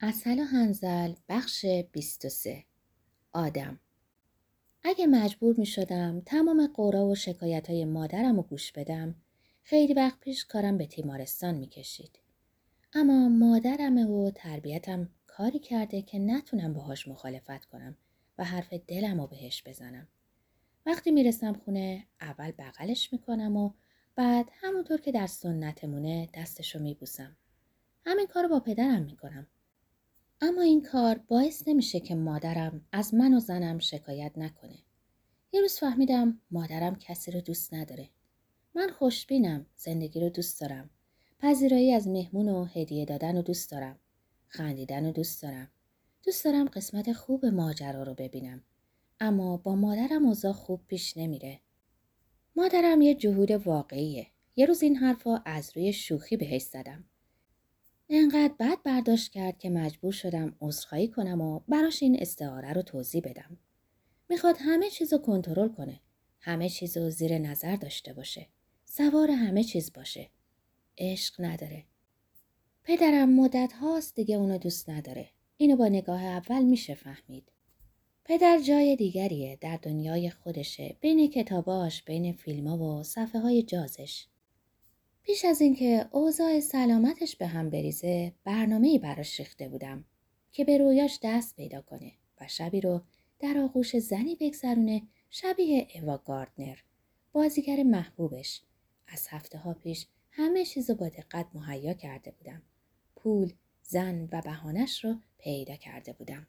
اصل و هنزل بخش 23 آدم اگه مجبور می شدم تمام قورا و شکایت های مادرم رو گوش بدم خیلی وقت پیش کارم به تیمارستان می کشید. اما مادرمه و تربیتم کاری کرده که نتونم باهاش مخالفت کنم و حرف دلم رو بهش بزنم. وقتی می‌رسم خونه اول بغلش می‌کنم و بعد همونطور که در سنتمونه دستشو میبوسم. همین کار رو با پدرم می‌کنم. اما این کار باعث نمیشه که مادرم از من و زنم شکایت نکنه. یه روز فهمیدم مادرم کسی رو دوست نداره. من خوشبینم، زندگی رو دوست دارم. پذیرایی از مهمون و هدیه دادن رو دوست دارم. خندیدن رو دوست دارم. دوست دارم قسمت خوب ماجرا رو ببینم. اما با مادرم اوضاع خوب پیش نمیره. مادرم یه جهود واقعیه. یه روز این حرفا از روی شوخی بهش زدم. انقدر بد برداشت کرد که مجبور شدم عذرخواهی کنم و براش این استعاره رو توضیح بدم. می‌خواد همه چیز رو کنترل کنه. همه چیز رو زیر نظر داشته باشه. سوار همه چیز باشه. عشق نداره. پدرم مدت هاست دیگه اونو دوست نداره. اینو با نگاه اول میشه فهمید. پدر جای دیگریه در دنیای خودشه بین کتاباش بین فیلما و صفحه های جازش پیش از اینکه اوضاع سلامتش به هم بریزه برنامه‌ای براش ریخته بودم که به رویاش دست پیدا کنه و شبی رو در آغوش زنی بگذرونه شبیه ایوا گاردنر بازیگر محبوبش. از هفته ها پیش همه چیز رو با دقت مهیا کرده بودم. پول زن و بهانش رو پیدا کرده بودم.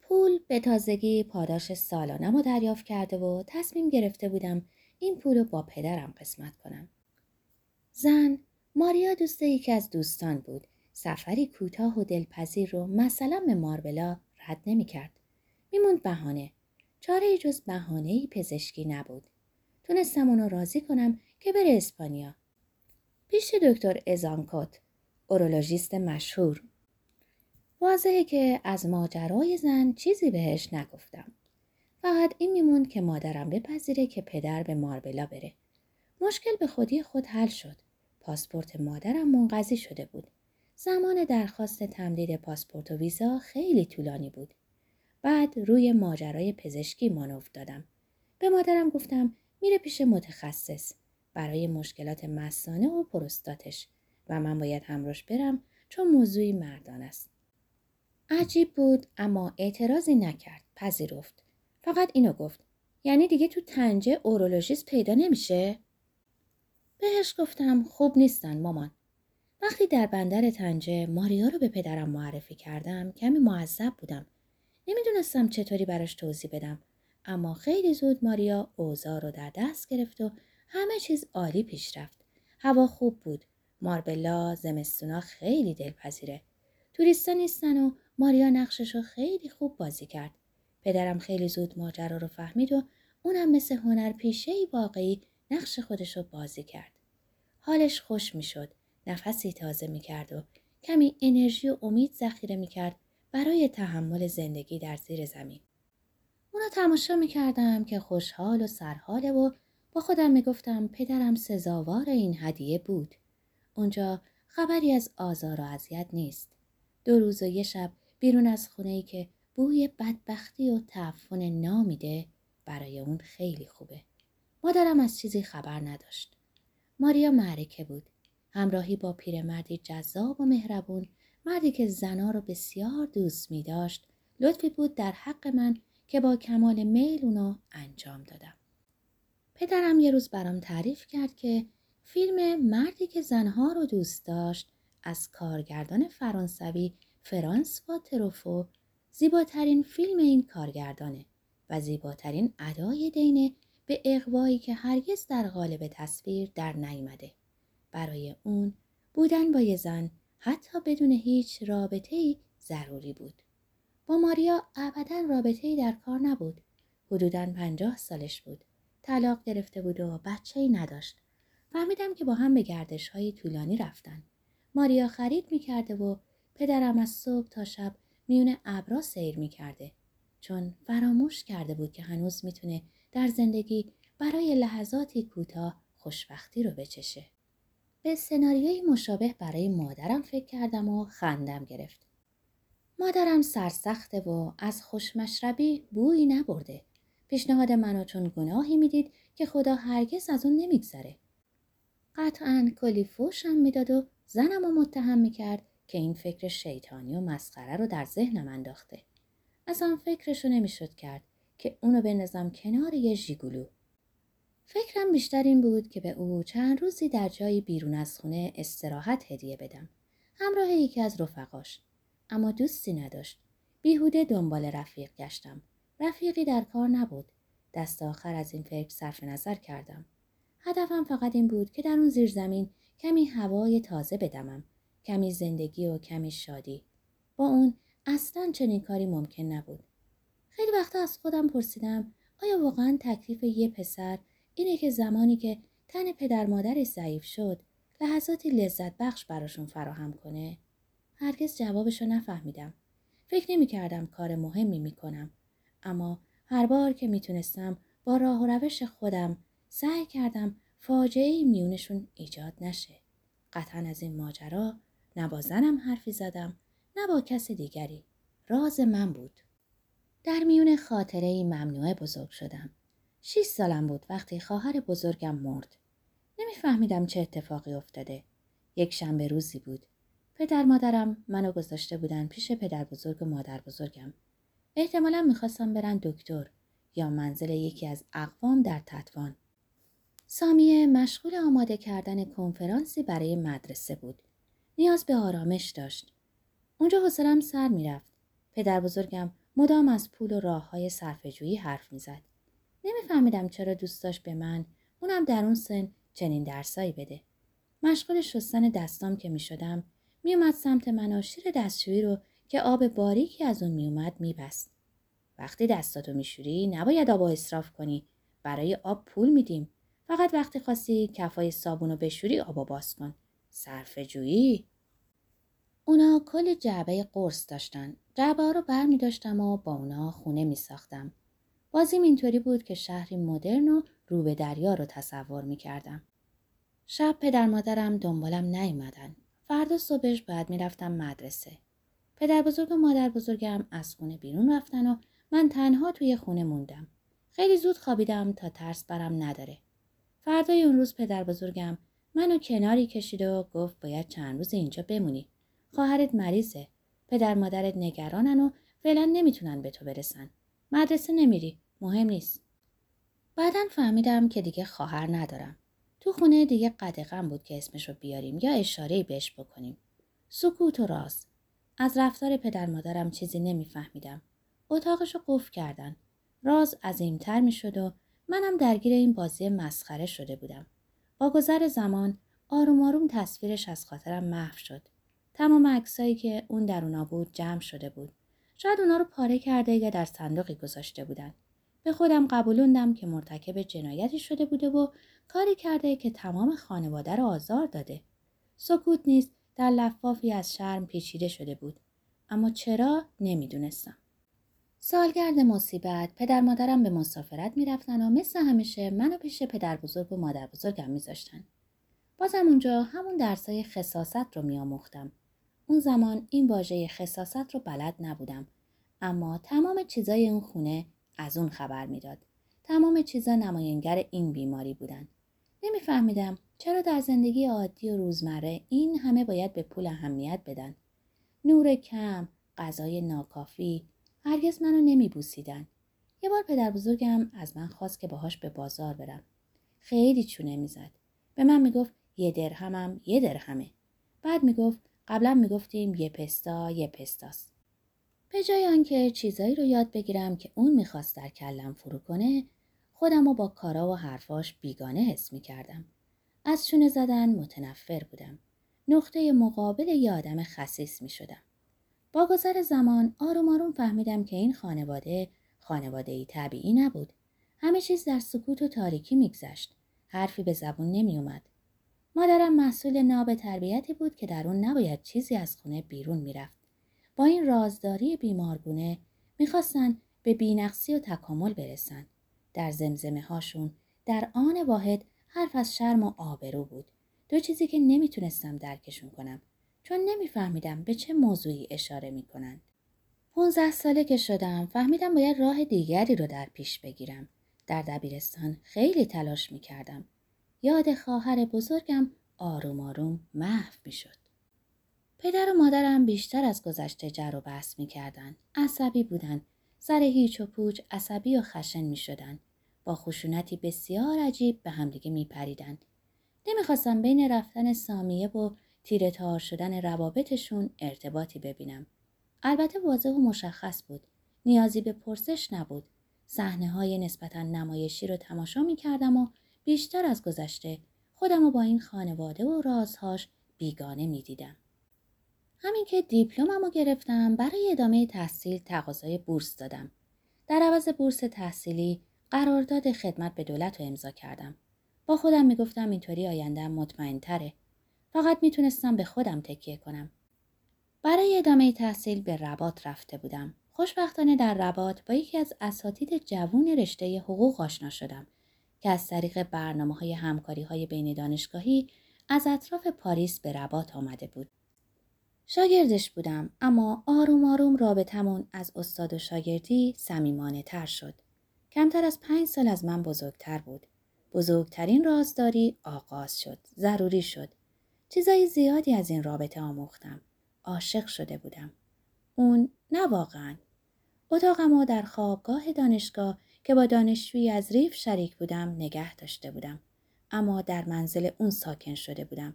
پول به تازگی پاداش سالانم رو دریافت کرده و تصمیم گرفته بودم این پول رو با پدرم قسمت کنم. زن ماریا دوست یکی از دوستان بود سفری کوتاه و دلپذیر رو مثلا به ماربلا رد نمی کرد. میموند بهانه. چاره جز بهانه پزشکی نبود. تونستم اونو راضی کنم که بره اسپانیا. پیش دکتر ازانکوت اورولوژیست مشهور واضحه که از ماجرای زن چیزی بهش نگفتم. فقط این میموند که مادرم بپذیره که پدر به ماربلا بره. مشکل به خودی خود حل شد. پاسپورت مادرم منقضی شده بود. زمان درخواست تمدید پاسپورت و ویزا خیلی طولانی بود. بعد روی ماجرای پزشکی مانور دادم. به مادرم گفتم میره پیش متخصص برای مشکلات مسانه و پروستاتش و من باید همراش برم چون موضوعی مردان است. عجیب بود اما اعتراضی نکرد. پذیرفت. فقط اینو گفت. یعنی دیگه تو تنجه اورولوژیست پیدا نمیشه؟ بهش گفتم خوب نیستن مامان. وقتی در بندر تنجه ماریا رو به پدرم معرفی کردم کمی معذب بودم. نمی‌دونستم چطوری براش توضیح بدم. اما خیلی زود ماریا اوضاع رو در دست گرفت و همه چیز عالی پیش رفت. هوا خوب بود. ماربلا زمستونا خیلی دلپذیره. توریستا نیستن و ماریا نقشش رو خیلی خوب بازی کرد. پدرم خیلی زود ماجرا رو فهمید و اونم مثل هنر پیشه واقعی نقش خودش رو بازی کرد. حالش خوش می‌شد. نفسی تازه می‌کرد و کمی انرژی و امید ذخیره می‌کرد برای تحمل زندگی در زیر زمین. اونو تماشا می‌کردم که خوشحال و سرحاله و با خودم می‌گفتم پدرم سزاوار این هدیه بود. اونجا خبری از آزار و اذیت نیست. دو روز و یه شب بیرون از خونه ای که بوی بدبختی و تعفن نامیده برای اون خیلی خوبه. مادرم از چیزی خبر نداشت. ماریا معرکه بود. همراهی با پیرمردی جذاب و مهربون مردی که زنا رو بسیار دوست می داشت لطفی بود در حق من که با کمال میل اونو انجام دادم. پدرم یه روز برام تعریف کرد که فیلم مردی که زنها رو دوست داشت از کارگردان فرانسوی فرانس و تروفو زیباترین فیلم این کارگردانه و زیباترین ادای دینه به اقوایی که هرگز در قالب تصویر در نیامده. برای اون بودن با یه زن حتی بدون هیچ رابطه ای ضروری بود. با ماریا ابدا رابطه ای در کار نبود. حدودا پنجاه سالش بود. طلاق گرفته بود و بچه ای نداشت. فهمیدم که با هم به گردش های طولانی رفتن. ماریا خرید می‌کرده و پدرم از صبح تا شب میون ابرا سیر می‌کرده. چون فراموش کرده بود که هنوز می‌تونه در زندگی برای لحظاتی کوتاه خوشبختی رو بچشه. به سناریوی مشابه برای مادرم فکر کردم و خندم گرفت. مادرم سرسخته و از خوشمشربی بویی نبرده. پیشنهاد منو چون گناهی می‌دید که خدا هرگز از اون نمیگذره. قطعا کلی فوشم می‌داد و زنم رو متهم می‌کرد که این فکر شیطانی و مسخره رو در ذهنم انداخته. اصلا فکرشو نمی‌شد کرد که اونو بندازم کنار یه ژیگولو. فکرم بیشتر این بود که به او چند روزی در جایی بیرون از خونه استراحت هدیه بدم. همراه یکی از رفقاش. اما دوستی نداشت. بیهوده دنبال رفیق گشتم. رفیقی در کار نبود. دست آخر از این فکر صرف نظر کردم. هدفم فقط این بود که در اون زیر زمین کمی هوای تازه بدمم. کمی زندگی و کمی شادی. با اون اصلا چنین کاری ممکن نبود. خیلی وقتا از خودم پرسیدم آیا واقعا تکلیف یه پسر اینه که زمانی که تن پدر مادرش ضعیف شد لحظاتی لذت بخش براشون فراهم کنه؟ هرگز جوابشو نفهمیدم. فکر نمی کردم کار مهمی می کنم. اما هر بار که می‌تونستم با راه و روش خودم سعی کردم فاجعه میونشون ایجاد نشه. قطعا از این ماجرا نه با زنم حرفی زدم نه با کس دیگری. راز من بود. در میون خاطره ای ممنوعه بزرگ شدم. شیش سالم بود وقتی خواهر بزرگم مرد. نمیفهمیدم چه اتفاقی افتاده. یک شنبه روزی بود. پدر مادرم منو گذاشته بودن پیش پدر بزرگ و مادر بزرگم. احتمالا می‌خواستم برن دکتر یا منزل یکی از اقوام در تطوان. سامیه مشغول آماده کردن کنفرانسی برای مدرسه بود. نیاز به آرامش داشت. اونجا حوصلم سر می‌رفت. پدر بزرگم مدام از پول و راه های صرفجویی حرف می‌زد. نمیفهمیدم چرا دوست داشت به من اونم در اون سن چنین درسایی بده. مشغول شستن دستام که می‌شدم میومد سمت من و دستشویی رو که آب باریکی از اون میومد میبست. وقتی دستاتو میشوری نباید آب اصراف کنی. برای آب پول میدیم. فقط وقتی خواستی کفای صابون رو بشوری آب باز کن. صرف جویی اونا کل جعبه قرص داشتن. جعبه ها رو بر می داشتم و با اونا خونه می ساختم. بازیم اینطوری بود که شهری مدرن و رو به دریا رو تصور می کردم. شب پدر مادرم دنبالم نیومدن. فردا صبحش بعد می رفتم مدرسه. پدر بزرگ و مادر بزرگم از خونه بیرون رفتن و من تنها توی خونه موندم. خیلی زود خوابیدم تا ترس برم نداره. فردای اون روز پدر بزرگم منو کناری کشید و گفت باید چند روز اینجا بمونی. خواهرت مریضه. پدر مادرت نگرانن و فعلا نمی‌تونن به تو برسن. مدرسه نمیری. مهم نیست. بعدا فهمیدم که دیگه خواهر ندارم. تو خونه دیگه قدقم بود که اسمش رو بیاریم یا اشاره بهش بکنیم. سکوت و راز. از رفتار پدر مادرم چیزی نمیفهمیدم. اتاقش رو قفل کردن. راز عظیمتر می شد و منم درگیر این بازی مسخره شده بودم. با گذر زمان آروم آروم تصویرش از خاطرم محو شد. تمام عکسایی که اون در اونا بود جمع شده بود. شاید اونا رو پاره کرده یا در صندوقی گذاشته بودن. به خودم قبولوندم که مرتکب جنایتی شده بوده و کاری کرده که تمام خانواده رو آزار داده. سکوت نیست در لفافی از شرم پیچیده شده بود. اما چرا نمی‌دونستم. سالگرد مصیبت پدر مادرم به مسافرت می‌رفتن و مثل همیشه منو پیش پدر بزرگ و مادر بزرگم میذاشتن. بازم اونجا همون درسای خصاست رو میآموختم. اون زمان این واژه خصاست رو بلد نبودم اما تمام چیزای اون خونه از اون خبر می‌داد. تمام چیزا نماینگر این بیماری بودن. نمیفهمیدم چرا در زندگی عادی و روزمره این همه باید به پول اهمیت بدن. نور کم، غذای ناکافی، هرگز منو نمی بوسیدن. یه بار پدر بزرگم از من خواست که باهاش به بازار برم. خیلی چونه می‌زد. به من می‌گفت یه درهمم یه درهمه. بعد می‌گفت قبلا می‌گفتیم یه پستا یه پستاست. به جای آنکه چیزایی رو یاد بگیرم که اون می‌خواست در کلم فرو کنه خودم رو با کارا و حرفاش بیگانه حس می‌کردم. از چونه زدن متنفر بودم. نقطه مقابل یه آدم خصیص می‌شدم. با گذر زمان آروم آروم فهمیدم که این خانواده خانواده ای طبیعی نبود. همه چیز در سکوت و تاریکی میگذشت. حرفی به زبون نمی اومد. مادرم مسئول ناب تربیتی بود که در اون نباید چیزی از خونه بیرون می‌رفت. با این رازداری بیمارگونه می‌خواستن به بینقصی و تکامل برسن. در زمزمه هاشون در آن واحد حرف از شرم و آبرو بود. دو چیزی که نمی‌تونستم درکشون کنم. چون نمیفهمیدم به چه موضوعی اشاره می‌کنند. پونزده ساله که شدم فهمیدم باید راه دیگری رو در پیش بگیرم. در دبیرستان خیلی تلاش می کردم. یاد خواهر بزرگم آروم آروم محو می شد. پدر و مادرم بیشتر از گذشته جر و بحث می کردن. عصبی بودن. سر هیچ و پوچ عصبی و خشن می شدن. با خشونتی بسیار عجیب به همدیگه می پریدن. نمی‌خواستم بین رفتن سامیه و تیره تار شدن روابطشون ارتباطی ببینم. البته واضح و مشخص بود. نیازی به پرسش نبود. صحنه های نسبتا نمایشی رو تماشا می کردم و بیشتر از گذشته خودم رو با این خانواده و رازهاش بیگانه می دیدم. همین که دیپلممو گرفتم برای ادامه تحصیل تقاضای بورس دادم. در عوض بورس تحصیلی قرارداد خدمت به دولت رو امضا کردم. با خودم می‌گفتم اینطوری آیندهم مطمئن تره. فقط می‌تونستم به خودم تکیه کنم. برای ادامه تحصیل به ربات رفته بودم. خوشبختانه در ربات با یکی از اساتید جوون رشته حقوق آشنا شدم که از طریق برنامه های همکاری های بین دانشگاهی از اطراف پاریس به ربات آمده بود. شاگردش بودم اما آروم آروم رابطمون از استاد و شاگردی سمیمانه تر شد. کمتر از پنج سال از من بزرگتر بود. بزرگترین رازداری آغاز شد. ضروری شد. چیزای زیادی از این رابطه آموختم. عاشق شده بودم. اون نه واقعا. اتاقم در خوابگاه دانشگاه که با دانشجویی از ریف شریک بودم نگه داشته بودم. اما در منزل اون ساکن شده بودم.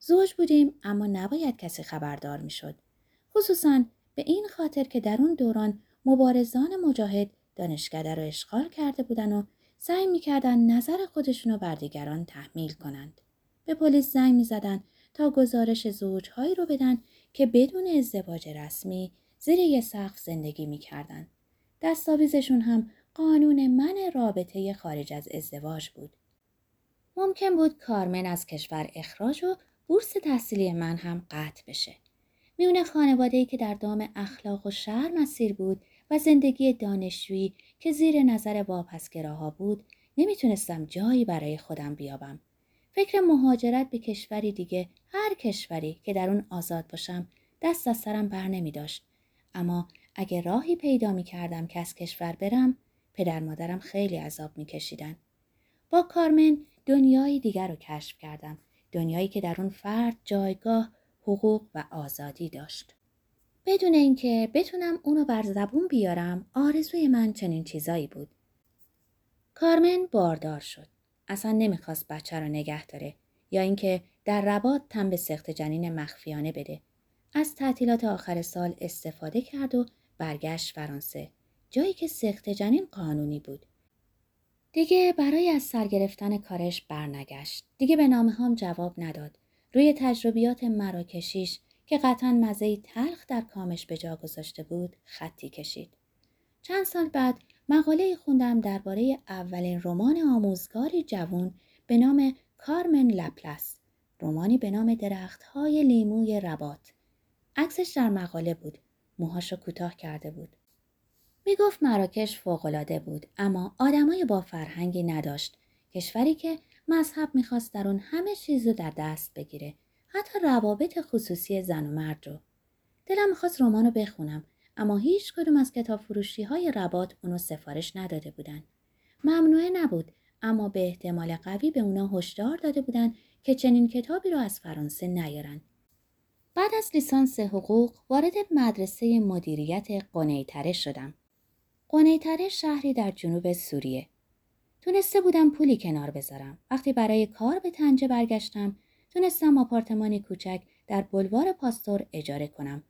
زوج بودیم اما نباید کسی خبردار می شد. خصوصا به این خاطر که در اون دوران مبارزان مجاهد دانشکده رو اشغال کرده بودن و سعی می‌کردن نظر خودشون رو بر دیگران تحمیل کنند. به پلیس زنگ می‌زدن تا گزارش زوجهایی رو بدن که بدون ازدواج رسمی زیر یه سقف زندگی می‌کردن. دستاویزشون هم قانون من رابطه خارج از ازدواج بود. ممکن بود کارمن از کشور اخراج و بورس تحصیلی من هم قطع بشه. میونه خانواده‌ای که در دام اخلاق و شهر مسیر بود و زندگی دانشجویی که زیر نظر واپسگراها بود نمی‌تونستم جایی برای خودم بیابم. فکر مهاجرت به کشوری دیگه هر کشوری که در اون آزاد باشم دست از سرم بر نمی داشت. اما اگه راهی پیدا می کردم که از کشور برم پدر مادرم خیلی عذاب می کشیدن. با کارمن دنیای دیگر رو کشف کردم. دنیایی که در اون فرد جایگاه، حقوق و آزادی داشت. بدون اینکه بتونم اونو بر زبون بیارم آرزوی من چنین چیزایی بود. کارمن باردار شد. اصلا نمی‌خواست بچه رو نگه داره یا اینکه در ربات تن به سخت جنین مخفیانه بده. از تعطیلات آخر سال استفاده کرد و برگشت فرانسه. جایی که سخت جنین قانونی بود. دیگه برای از سر گرفتن کارش برنگشت. دیگه به نامه هم جواب نداد. روی تجربیات مراکشیش که قطعا مزه تلخ در کامش به جا گذاشته بود خطی کشید. چند سال بعد مقاله خوندم درباره اولین رمان آموزگاری جوان به نام کارمن لپلس رمانی به نام درختهای لیموی ربات عکسش در مقاله بود موهاشو کوتاه کرده بود می گفت مراکش فوقالعاده بود اما آدمای با فرهنگی نداشت کشوری که مذهب می‌خواست در اون همه چیز رو در دست بگیره حتی روابط خصوصی زن و مرد رو. دلم می‌خواست رمان رو بخونم اما هیچ کدوم از کتاب فروشی های ربات اونو سفارش نداده بودن. ممنوعه نبود اما به احتمال قوی به اونا هشدار داده بودن که چنین کتابی رو از فرانسه نیارن. بعد از لیسانس حقوق وارد مدرسه مدیریت قنیتره شدم. قنیتره شهری در جنوب سوریه. تونسته بودم پولی کنار بذارم. وقتی برای کار به تنجه برگشتم تونستم آپارتمانی کوچک در بلوار پاستور اجاره کنم.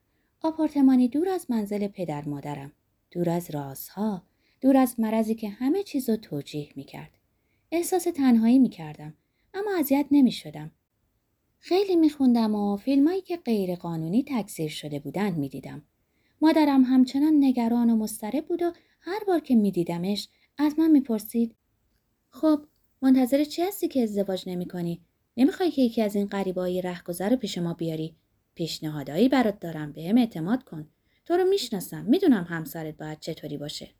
آپارتمانی دور از منزل پدر مادرم. دور از رازها. دور از مرضی که همه چیز رو توجیه می کرد. احساس تنهایی می کردم. اما اذیت نمی شدم. خیلی می خوندم و فیلمایی که غیر قانونی تکثیر شده بودن می دیدم. مادرم همچنان نگران و مضطرب بود و هر بار که می دیدمش از من می پرسید خب منتظر چی هستی که ازدواج نمی کنی؟ نمی‌خوای که یکی از این غریبایی رهگذر رو پیش ما بیاری؟ پیشنهادایی برات دارم بهم اعتماد کن. تو رو می‌شناسم می‌دونم همسرت باید چطوری باشه.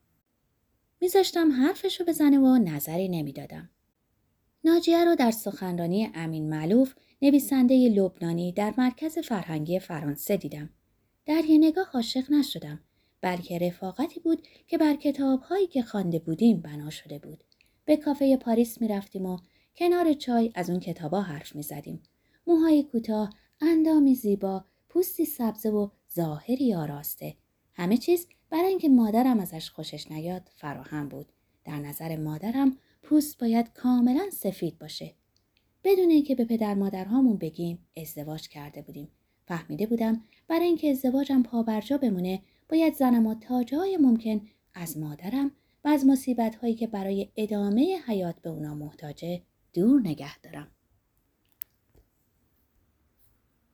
میذاشتم حرفشو بزنه و نظری نمی‌دادم. ناجیه رو در سخنرانی امین معلوف نویسنده لبنانی در مرکز فرهنگی فرانسه دیدم. در یه نگاه عاشق نشدم. بلکه رفاقتی بود که بر کتابهایی که خوانده بودیم بنا شده بود. به کافه پاریس می رفتیم و کنار چای از اون کتابا حرف می زدیم. موهای کوتاه، اندامی زیبا، پوستی سبز و ظاهری آراسته. همه چیز برای اینکه مادرم ازش خوشش نیاد فراهم بود. در نظر مادرم پوست باید کاملا سفید باشه. بدون اینکه به پدر مادرهامون بگیم ازدواج کرده بودیم. فهمیده بودم برای اینکه ازدواجم پابرجا بمونه باید زنم و تا جای ممکن از مادرم و از مصیبت هایی که برای ادامه حیات به اونا محتاجه دور نگه دارم.